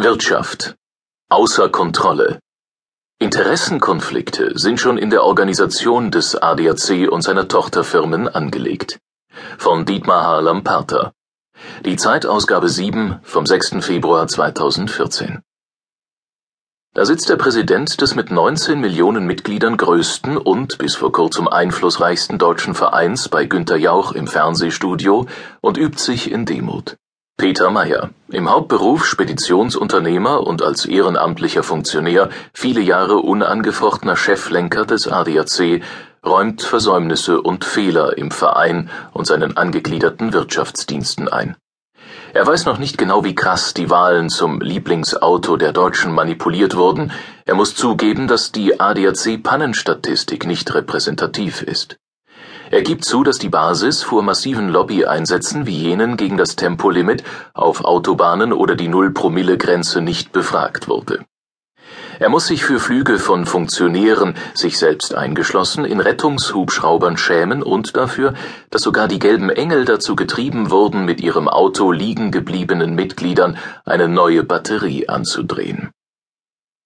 Wirtschaft. Außer Kontrolle. Interessenkonflikte sind schon in der Organisation des ADAC und seiner Tochterfirmen angelegt. Von Dietmar Harlam-Parter. Die Zeitausgabe 7 vom 6. Februar 2014. Da sitzt der Präsident des mit 19 Millionen Mitgliedern größten und bis vor kurzem einflussreichsten deutschen Vereins bei Günter Jauch im Fernsehstudio und übt sich in Demut. Peter Meyer, im Hauptberuf Speditionsunternehmer und als ehrenamtlicher Funktionär viele Jahre unangefochtener Cheflenker des ADAC, räumt Versäumnisse und Fehler im Verein und seinen angegliederten Wirtschaftsdiensten ein. Er weiß noch nicht genau, wie krass die Wahlen zum Lieblingsauto der Deutschen manipuliert wurden, er muss zugeben, dass die ADAC Pannenstatistik nicht repräsentativ ist. Er gibt zu, dass die Basis vor massiven Lobbyeinsätzen wie jenen gegen das Tempolimit auf Autobahnen oder die Null-Promille-Grenze nicht befragt wurde. Er muss sich für Flüge von Funktionären, sich selbst eingeschlossen, in Rettungshubschraubern schämen und dafür, dass sogar die gelben Engel dazu getrieben wurden, mit ihrem Auto liegen gebliebenen Mitgliedern eine neue Batterie anzudrehen.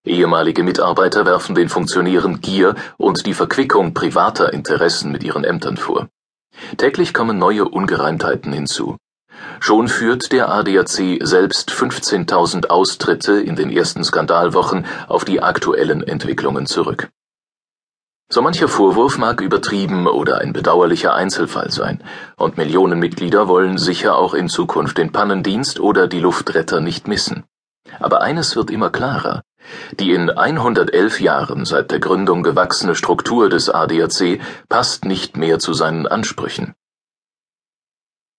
Ehemalige Mitarbeiter werfen den Funktionären Gier und die Verquickung privater Interessen mit ihren Ämtern vor. Täglich kommen neue Ungereimtheiten hinzu. Schon führt der ADAC selbst 15.000 Austritte in den ersten Skandalwochen auf die aktuellen Entwicklungen zurück. So mancher Vorwurf mag übertrieben oder ein bedauerlicher Einzelfall sein, und Millionen Mitglieder wollen sicher auch in Zukunft den Pannendienst oder die Luftretter nicht missen. Aber eines wird immer klarer. Die in 111 Jahren seit der Gründung gewachsene Struktur des ADAC passt nicht mehr zu seinen Ansprüchen.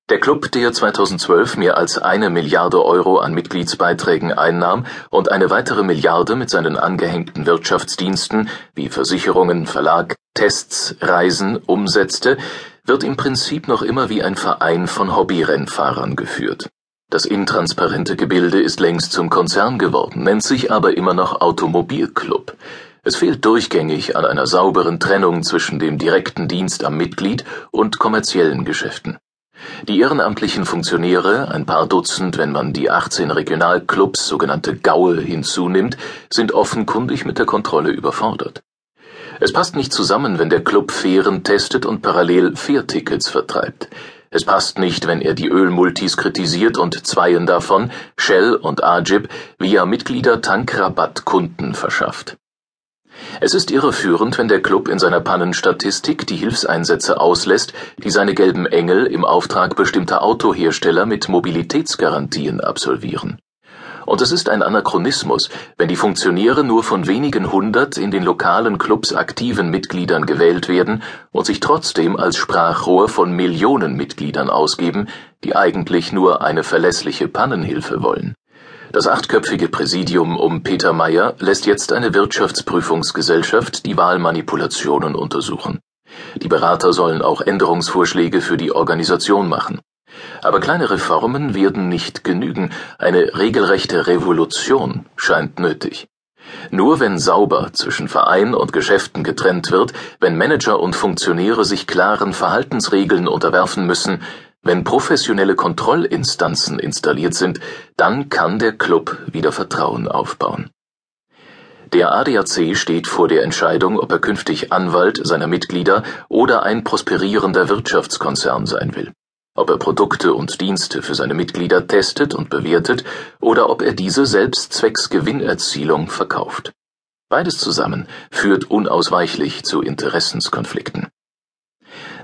Der Club, der 2012 mehr als eine Milliarde Euro an Mitgliedsbeiträgen einnahm und eine weitere Milliarde mit seinen angehängten Wirtschaftsdiensten wie Versicherungen, Verlag, Tests, Reisen umsetzte, wird im Prinzip noch immer wie ein Verein von Hobbyrennfahrern geführt. Das intransparente Gebilde ist längst zum Konzern geworden, nennt sich aber immer noch Automobilclub. Es fehlt durchgängig an einer sauberen Trennung zwischen dem direkten Dienst am Mitglied und kommerziellen Geschäften. Die ehrenamtlichen Funktionäre, ein paar Dutzend, wenn man die 18 Regionalclubs, sogenannte Gaue, hinzunimmt, sind offenkundig mit der Kontrolle überfordert. Es passt nicht zusammen, wenn der Club Fähren testet und parallel Fährtickets vertreibt. Es passt nicht, wenn er die Ölmultis kritisiert und zweien davon, Shell und Ajib, via Mitglieder Tankrabatt Kunden verschafft. Es ist irreführend, wenn der Club in seiner Pannenstatistik die Hilfseinsätze auslässt, die seine gelben Engel im Auftrag bestimmter Autohersteller mit Mobilitätsgarantien absolvieren und es ist ein Anachronismus, wenn die Funktionäre nur von wenigen hundert in den lokalen Clubs aktiven Mitgliedern gewählt werden und sich trotzdem als Sprachrohr von Millionen Mitgliedern ausgeben, die eigentlich nur eine verlässliche Pannenhilfe wollen. Das achtköpfige Präsidium um Peter Meyer lässt jetzt eine Wirtschaftsprüfungsgesellschaft die Wahlmanipulationen untersuchen. Die Berater sollen auch Änderungsvorschläge für die Organisation machen. Aber kleine Reformen werden nicht genügen, eine regelrechte Revolution scheint nötig. Nur wenn sauber zwischen Verein und Geschäften getrennt wird, wenn Manager und Funktionäre sich klaren Verhaltensregeln unterwerfen müssen, wenn professionelle Kontrollinstanzen installiert sind, dann kann der Club wieder Vertrauen aufbauen. Der ADAC steht vor der Entscheidung, ob er künftig Anwalt seiner Mitglieder oder ein prosperierender Wirtschaftskonzern sein will ob er Produkte und Dienste für seine Mitglieder testet und bewertet oder ob er diese selbst zwecks Gewinnerzielung verkauft. Beides zusammen führt unausweichlich zu Interessenskonflikten.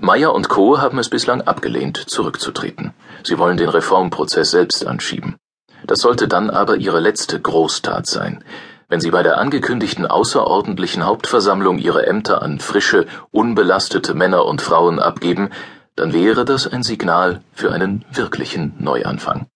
Meyer und Co. haben es bislang abgelehnt, zurückzutreten. Sie wollen den Reformprozess selbst anschieben. Das sollte dann aber ihre letzte Großtat sein. Wenn sie bei der angekündigten außerordentlichen Hauptversammlung ihre Ämter an frische, unbelastete Männer und Frauen abgeben, dann wäre das ein Signal für einen wirklichen Neuanfang.